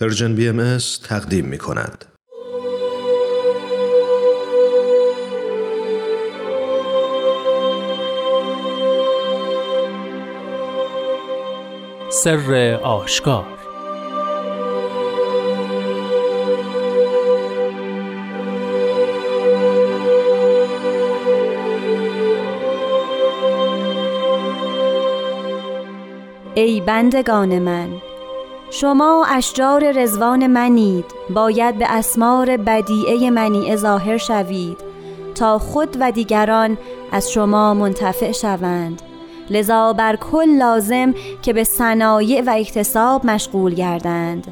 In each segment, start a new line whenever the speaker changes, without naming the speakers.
پرژن بی ام تقدیم می کند.
سر آشکار
ای بندگان من شما اشجار رزوان منید. باید به اسمار بدیعه منی ظاهر شوید تا خود و دیگران از شما منتفع شوند. لذا بر کل لازم که به صنایع و اکتساب مشغول گردند.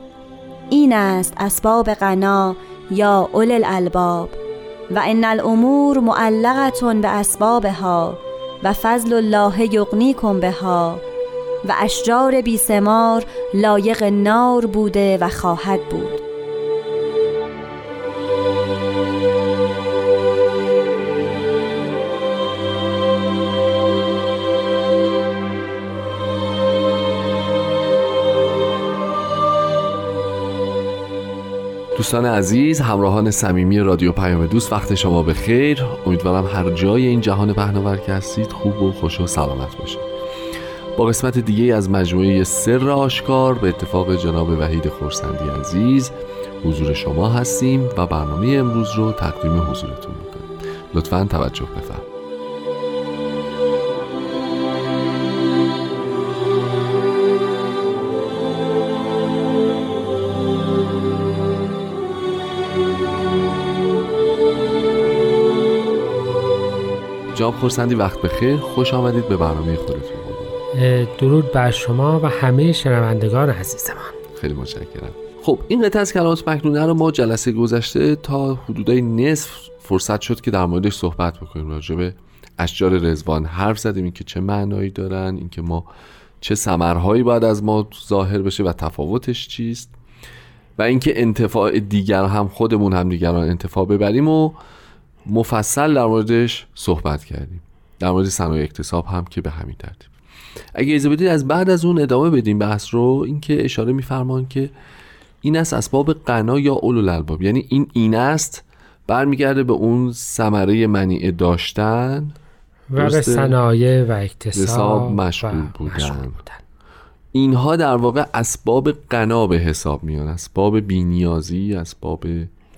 این است اسباب غنا یا اول الالباب و ان الامور معلقتون به اسبابها و فضل الله یغنیکم بها. و اشجار بیسمار لایق نار بوده و خواهد بود.
دوستان عزیز همراهان صمیمی رادیو پیام دوست وقت شما به خیر امیدوارم هر جای این جهان پهناور که هستید خوب و خوش و سلامت باشید. با قسمت دیگه از مجموعه سر آشکار به اتفاق جناب وحید خورسندی عزیز حضور شما هستیم و برنامه امروز رو تقدیم حضورتون می‌کنیم. لطفا توجه بفرمایید. جناب خورسندی وقت بخیر. خوش آمدید به برنامه خودتون.
درود بر شما و همه شنوندگان عزیز
خیلی متشکرم. خب این قطعه از کلمات مکنونه رو ما جلسه گذشته تا حدودای نصف فرصت شد که در موردش صحبت بکنیم راجع به اشجار رزوان حرف زدیم اینکه چه معنایی دارن اینکه ما چه ثمرهایی باید از ما ظاهر بشه و تفاوتش چیست. و اینکه انتفاع دیگر هم خودمون هم دیگران انتفاع ببریم و مفصل در موردش صحبت کردیم. در مورد صنایع اکتساب هم که به همین ترتیب. اگه اجازه بدید از بعد از اون ادامه بدیم بحث رو اینکه اشاره میفرمان که این است اسباب قنا یا اولو الالباب یعنی این این است برمیگرده به اون ثمره منیع داشتن.
و به صنایع و اکتساب
مشغول بودن. اینها در واقع اسباب قنا به حساب میان. اسباب بینیازی اسباب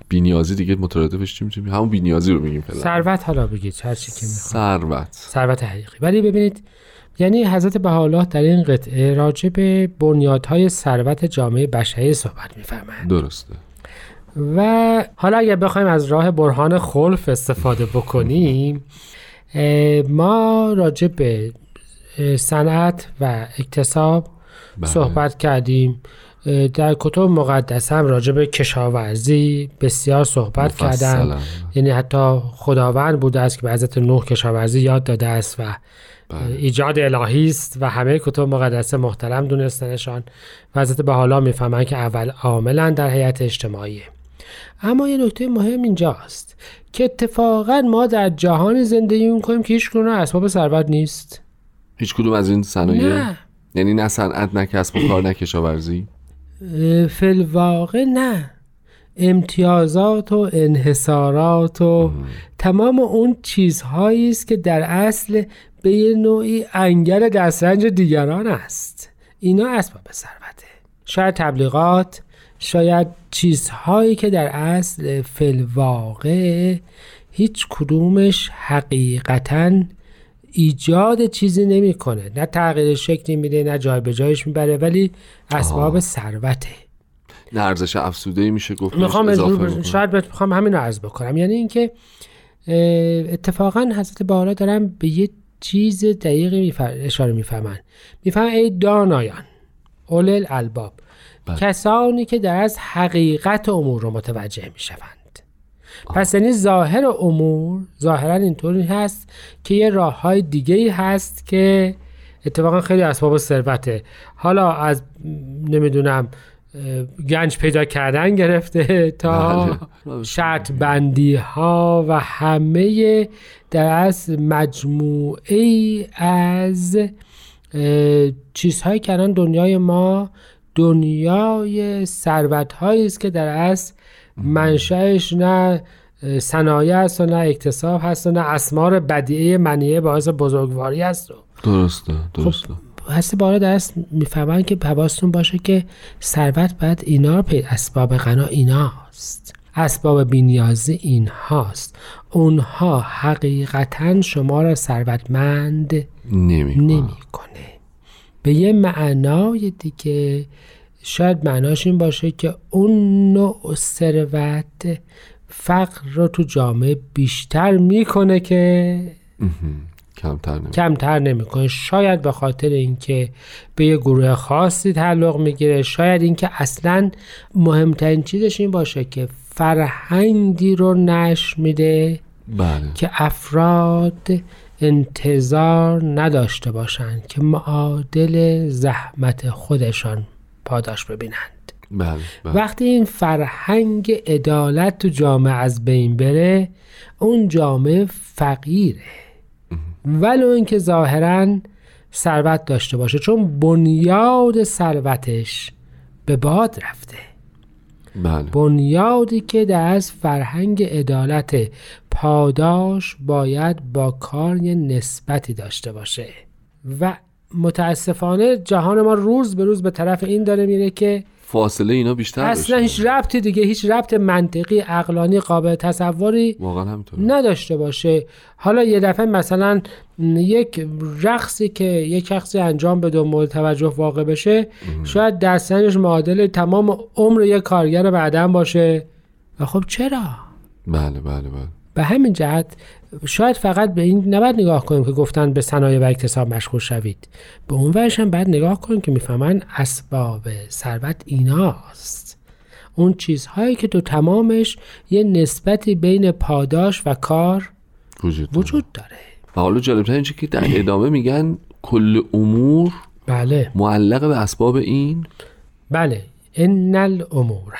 بینیازی دیگه مترادفش چی می‌تونیم همون بینیازی رو میگیم فعلا.
ثروت حالا بگید هر چی که
می‌خواد. ثروت.
ثروت حقیقی. ولی ببینید یعنی حضرت بهاءالله در این قطعه راجع به بنیادهای ثروت جامعه بشری صحبت میفرمایند
درسته.
و حالا اگر بخوایم از راه برهان خلف استفاده بکنیم ما راجع به صنعت و اکتساب بله. صحبت کردیم. در کتب مقدس هم راجع به کشاورزی بسیار صحبت کردن. یعنی حتی خداوند بوده است که به حضرت نوح کشاورزی یاد داده است و بله. ایجاد الهی است و همه کتب مقدسه محترم دونستنشان. و حضرت به حالا می‌فهمن که اول عاملا در حیات اجتماعی. اما یه نکته مهم اینجاست که اتفاقا ما در جهان زندگی می‌کنیم که هیچ کنون اسباب ثروت نیست.
هیچ کدوم از این صنایع؟ یعنی نه صنعت نه کسب و کار نه کشاورزی؟
فلواقع نه. امتیازات و انحصارات و تمام اون چیزهایی است که در اصل به یه نوعی انگل دسترنج دیگران است. اینا اسباب ثروته. شاید تبلیغات شاید چیزهایی که در اصل فلواقع هیچ کدومش حقیقتا ایجاد چیزی نمی‌کنه. نه تغییر شکلی میده نه جای به جایش می‌بره ولی اسباب ثروته.
نه ارزش افزوده میشه گفت
می‌خوام شاید می‌خوام همین رو عرض بکنم. یعنی اینکه اتفاقا حضرت بالا دارم به یه چیز دقیقی اشاره می‌فهمن. می‌فهمن ای دانایان اول الباب بله. کسانی که در از حقیقت امور رو متوجه می‌شوند. پس یعنی ظاهر امور ظاهرا اینطوری هست که یه راه های دیگه ای هست که اتفاقا خیلی اسباب ثروته. حالا از نمی‌دونم گنج پیدا کردن گرفته تا بله. شرط بندی ها و همه در از مجموعه از چیزهایی که الان دنیای ما دنیای ثروت هایی است که در اصل منشأش نه صنایع است و نه اکتساب هست و نه اسمار بدیعه منیه باعث بزرگواری است.
درسته درسته.
خب هستی بالا دست می‌فهمن که حواستون باشه که ثروت باید اینا رو پید اسباب غنا ایناست. اسباب بینیازی این هاست اونها حقیقتا شما را ثروتمند نمی‌کنه. به یه معنای دیگه شاید معناش این باشه که اون نوع ثروت فقر رو تو جامعه بیشتر می‌کنه که
کمتر نمی‌کنه
کمتر نمی‌کنه شاید به خاطر اینکه به یه گروه خاصی تعلق می‌گیره شاید اینکه اصلا مهمترین چیزش این باشه که فرهنگی رو نش میده
بله.
که افراد انتظار نداشته باشند که معادل زحمت خودشان پاداش ببینند
بله, بله.
وقتی این فرهنگ عدالت تو جامعه از بین بره اون جامعه فقیره ولو اینکه ظاهرا ثروت داشته باشه چون بنیاد ثروتش به باد رفته
بله.
بنیادی که در از فرهنگ عدالت پاداش باید با کار یه نسبتی داشته باشه و متاسفانه جهان ما روز به روز به طرف این داره میره که
فاصله اینا بیشتر
اصلا. هیچ ربطی دیگه هیچ ربط منطقی عقلانی قابل تصوری
واقعا
نداشته باشه. حالا یه دفعه مثلا یک رقصی که یک رقصی انجام به دو مورد توجه واقع بشه شاید دستنش معادل تمام عمر یک کارگر بعدم باشه. و خب چرا؟
بله بله بله.
به همین جهت شاید فقط به این نباید نگاه کنیم که گفتن به صنایع و اکتساب مشغول شوید. به اون ورش هم باید نگاه کنیم که می‌فهمن اسباب ثروت ایناست. اون چیزهایی که تو تمامش یه نسبتی بین پاداش و کار
وجود داره.
وجود داره.
و حالا جالبتر اینجا که در ادامه میگن کل امور
بله.
معلق به اسباب این؟
بله. ان الامور.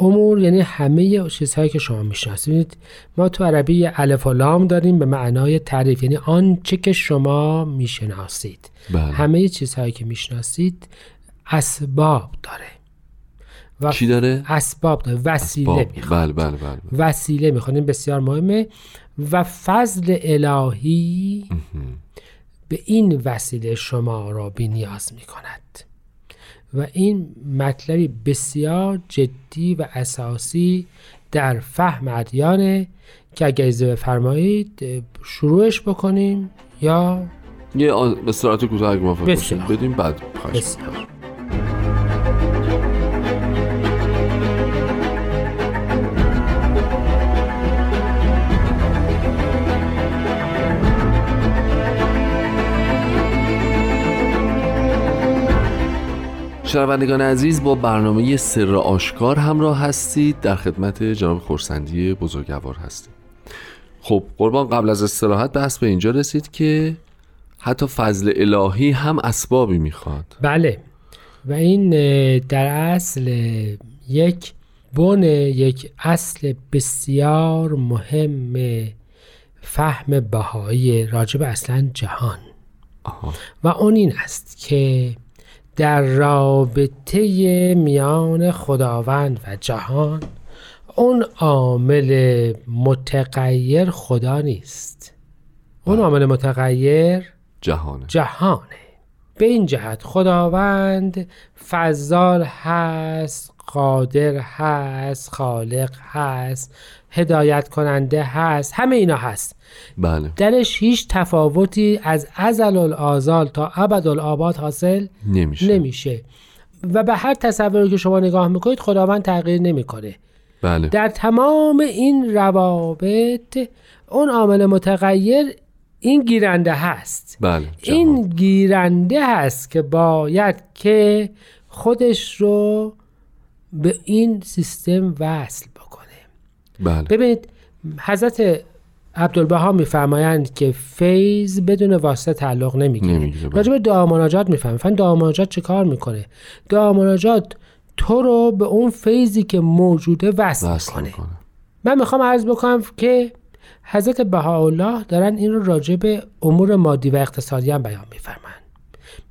امور یعنی همه چیزهایی که شما می‌شناسید. ما تو عربی الف و لام داریم به معنای تعریف یعنی آنچه که شما می‌شناسید.
بله.
همه چیزهایی که می‌شناسید اسباب داره. و
چی داره؟
اسباب داره. وسیله
اسباب.
می‌خواد.
بله بله بله, بله.
وسیله می‌خواد. این بسیار مهمه. و فضل الهی به این وسیله شما را بینیاز می‌کند. و این مطلبی بسیار جدی و اساسی در فهم ادیانه که اگر اجازه بفرمایید شروعش بکنیم یا
یه به صورت کوتاه اگه موافق بدیم بعد. خواهش شنوندگان عزیز با برنامه سر آشکار همراه هستید. در خدمت جناب خورسندی بزرگوار هستید خب قربان قبل از استراحت بحث به اینجا رسید که حتی فضل الهی هم اسبابی می‌خواد.
بله. و این در اصل یک بن یک اصل بسیار مهم فهم بهایی راجب اصلا جهان.
آها.
و اون این است که در رابطه میان خداوند و جهان اون عامل متغیر خدا نیست. اون عامل متغیر
جهانه.
جهانه. به این جهت خداوند فضال هست قادر هست خالق هست هدایت کننده هست همه اینا هست.
بله.
درش هیچ تفاوتی از ازل الازال تا ابد الآباد حاصل
نمیشه.
نمیشه. و به هر تصوری که شما نگاه می‌کنید خداوند تغییر نمی‌کنه.
بله.
در تمام این روابط اون عامل متغیر این گیرنده هست.
بله.
این گیرنده هست که باید که خودش رو به این سیستم وصل بکنه.
بله.
ببینید حضرت عبدالبها میفرمایند که فیض بدون واسطه تعلق نمی‌گیره.
بله.
راجع به دعا مناجات می‌فهمن دعا مناجات چه کار می‌کنه؟ دعا مناجات تو رو به اون فیضی که موجوده وصل,
وصل
می‌کنه.
می‌کنه.
من می‌خوام عرض بکنم که حضرت بهاءالله دارن این رو راجع به امور مادی و اقتصادی هم بیان میفرمن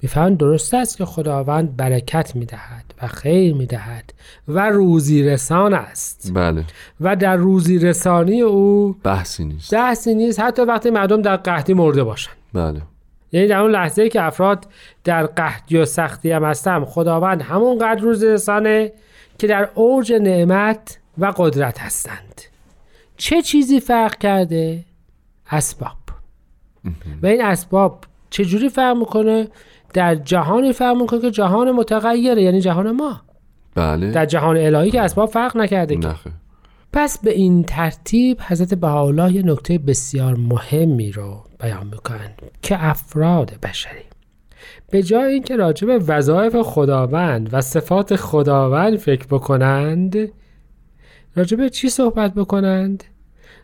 می‌فهمند درست است که خداوند برکت می‌دهد و خیر می‌دهد و روزی رسان است.
بله.
و در روزی رسانی او
بحثی نیست.
بحثی نیست. حتی وقتی مردم در قحطی مرده باشن.
بله.
یعنی در اون لحظه که افراد در قحطی و سختی هم هستن خداوند همونقدر روز رسانه که در اوج نعمت و قدرت هستند. چه چیزی فرق کرده؟ اسباب. و این اسباب چجوری فرق می‌کنه؟ در جهانی فرق می‌کنه که جهان متغیره یعنی جهان ما.
بله.
در جهان الهی که اسباب فرق نکرده که.
نخه.
پس به این ترتیب حضرت بهاءالله یه نکته بسیار مهمی رو بیان می‌کنند که افراد بشری. به جای اینکه راجع به وظایف خداوند و صفات خداوند فکر بکنند راجع به چی صحبت بکنند؟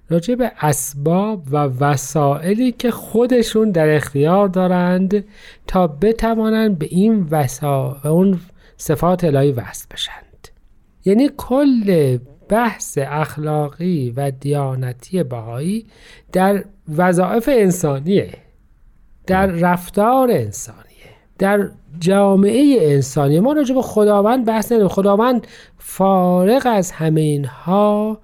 راجع به اسباب و وسائلی که خودشون در اختیار دارند تا بتوانند به این وسا اون صفات الهی وصل بشند. یعنی کل بحث اخلاقی و دیانتی بهایی در وظایف انسانیه در رفتار انسانیه در جامعه انسانی ما راجع به خداوند بحث نداریم. خداوند فارغ از همه اینها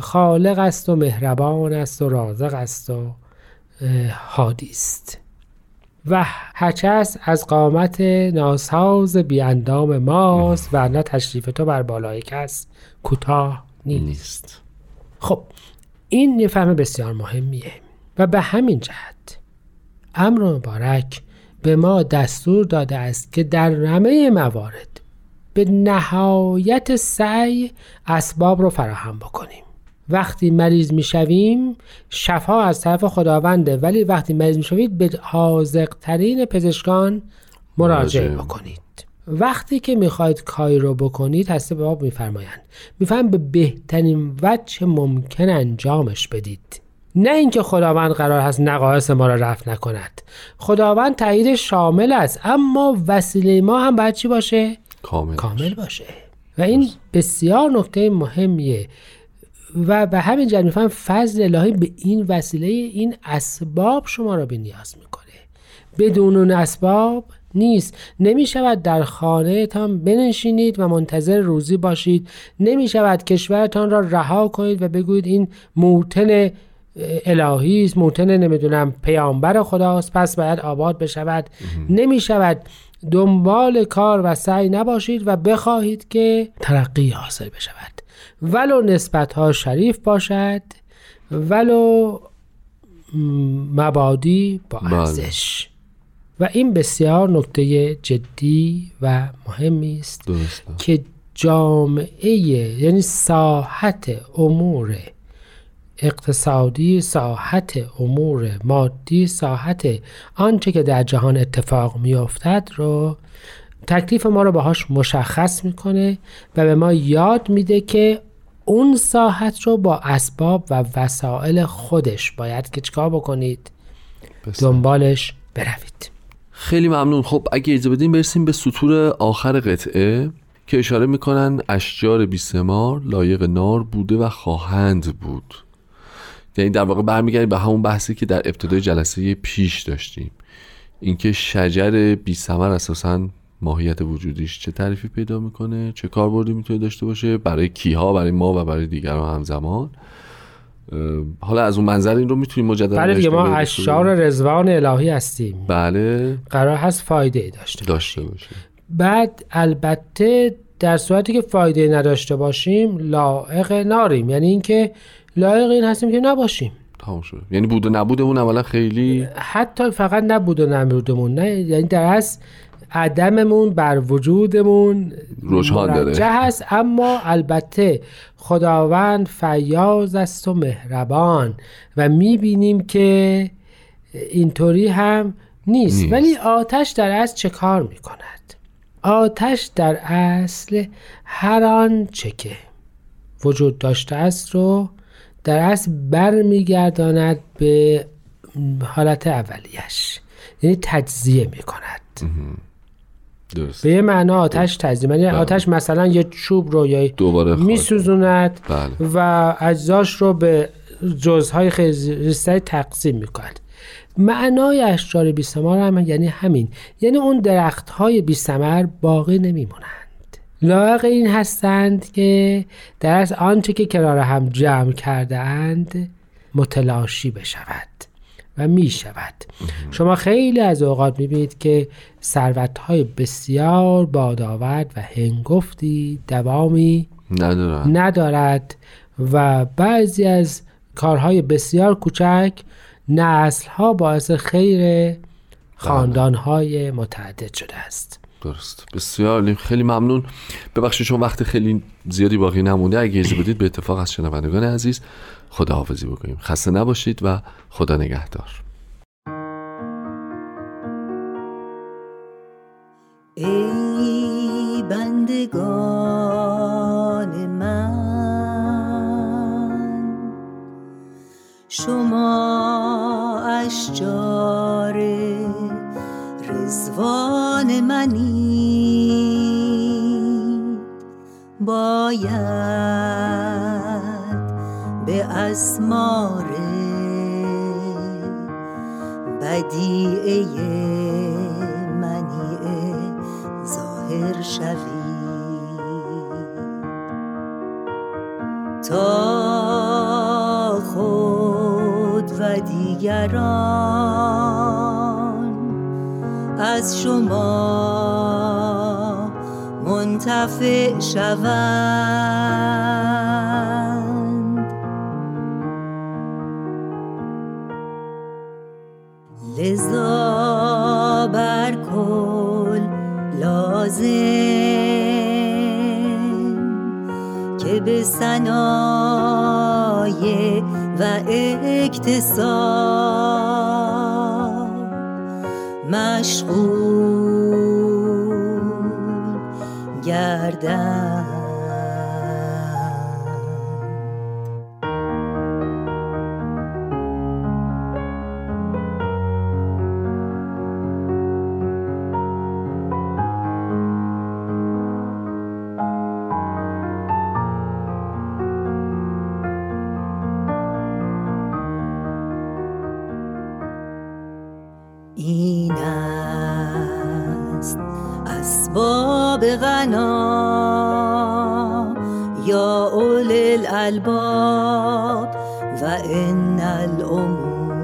خالق است و مهربان است و رازق است و هادی است. و هچس از قامت ناساز بی اندام ماست و نه تشریف تو بر بالای کس کوتاه نیست.
نیست.
خب این یه فهم بسیار مهمیه. و به همین جهت امر مبارک به ما دستور داده است که در همه موارد به نهایت سعی اسباب رو فراهم بکنیم. وقتی مریض می‌شویم شفا از طرف خداونده. ولی وقتی مریض می‌شوید به حاضق ترین پزشکان مراجعه. بکنید. وقتی که می‌خواید کاری رو بکنید هسته به باب میفرمایند. میفهم به بهترین وجه ممکن انجامش بدید. نه اینکه خداوند قرار هست نقایص ما را رفع نکند. خداوند تایید شامل است اما وسیله ما هم باید چی باشه؟
کامل
کامل باشه. و این بسیار نکته مهمیه. و به همین جهت میفهم فضل الهی به این وسیله این اسباب شما را به نیاز می‌کنه. بدون اون اسباب نیست. نمی شود در خانهتان بنشینید و منتظر روزی باشید. نمی شود کشورتان را رها کنید و بگویید این موتن الهی است موتن نمی‌دونم پیامبر خداست. پس باید آباد بشود. نمی شود دنبال کار و سعی نباشید و بخواهید که ترقی حاصل بشود. ولو نسبت ها شریف باشد ولو مبادی با
بله.
ارزش. و این بسیار نکته جدی و مهمی است که جامعه یعنی ساحت امور اقتصادی ساحت امور مادی ساحت آنچه که در جهان اتفاق میافتد رو تکلیف ما رو باهاش مشخص می‌کنه و به ما یاد میده که اون ساحت رو با اسباب و وسایل خودش باید که چیکار بکنید؟
بسیار.
دنبالش بروید.
خیلی ممنون. خب اگه اجازه بدین برسیم به سطور آخر قطعه که اشاره می‌کنن اشجار بیسمار لایق نار بوده و خواهند بود. یعنی در واقع برمیگردیم به همون بحثی که در ابتدای جلسه پیش داشتیم. اینکه شجر بی ثمر اساسا ماهیت وجودیش چه تعریفی پیدا می‌کنه؟ چه کاربردی می‌تونه داشته باشه؟ برای کیها برای ما و برای دیگران همزمان. حالا از اون منظر این رو می‌تونیم مجددا
بله دیگه ما اشعار؟ رزوان الهی هستیم.
بله.
قرار هست فایده ای داشته
داشته باشه.
بعد البته در صورتی که فایده نداشته باشیم لائق ناریم. یعنی اینکه لایق این هستیم که نباشیم
تمام شد یعنی بود و نبودمون اولا خیلی
حتی فقط نبود و نبودمون نه یعنی در اصل عدممون بر وجودمون
رجحان داره.
هست اما البته خداوند فیاض است و مهربان و می‌بینیم که اینطوری هم نیست.
نیست.
ولی آتش در اصل چه کار می‌کند آتش در اصل هر آنچه که وجود داشته است رو در اصل برمیگرداند به حالت اولیش. یعنی تجزیه می‌کند.
درست.
به یه معنا آتش تجزیه یعنی آتش مثلا یه چوب رو یا
دوباره.
میسوزوند
بله.
و اجزاش رو به جزهای خیلی ریزتری تقسیم می‌کند. معنای اشجار بی هم یعنی همین. یعنی اون درخت های بی باقی نمیمونند لایق این هستند که در از آنچه که کنار هم جمع کرده اند متلاشی بشود و می شود شما خیلی از اوقات می بینید که ثروت های بسیار بادآورد و هنگفتی دوامی
ندارد.
ندارد و بعضی از کارهای بسیار کوچک نسل ها باعث خیر خاندان های متعدد شده است.
درست. بسیار خیلی ممنون. ببخشید چون وقت خیلی زیادی باقی نمونده. اگه اجازه بدید به اتفاق از شنوندگان عزیز خداحافظی بکنیم. خسته نباشید و خدا نگهدار.
منی. باید به اسمار بدیعه منیعه ظاهر شوید تا خود و دیگران از شما منتفع شوند. لذا بر کل لازم که به صنایع و اکتساب مشغول گردم اسباب غنا یا اول الالباب و ان الامور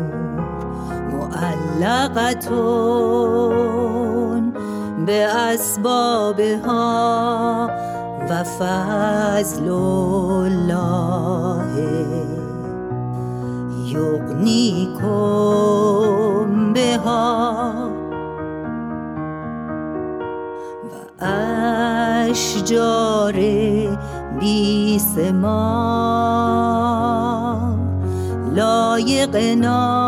معلقتون به اسبابها و فضل الله. ثمار لایق نام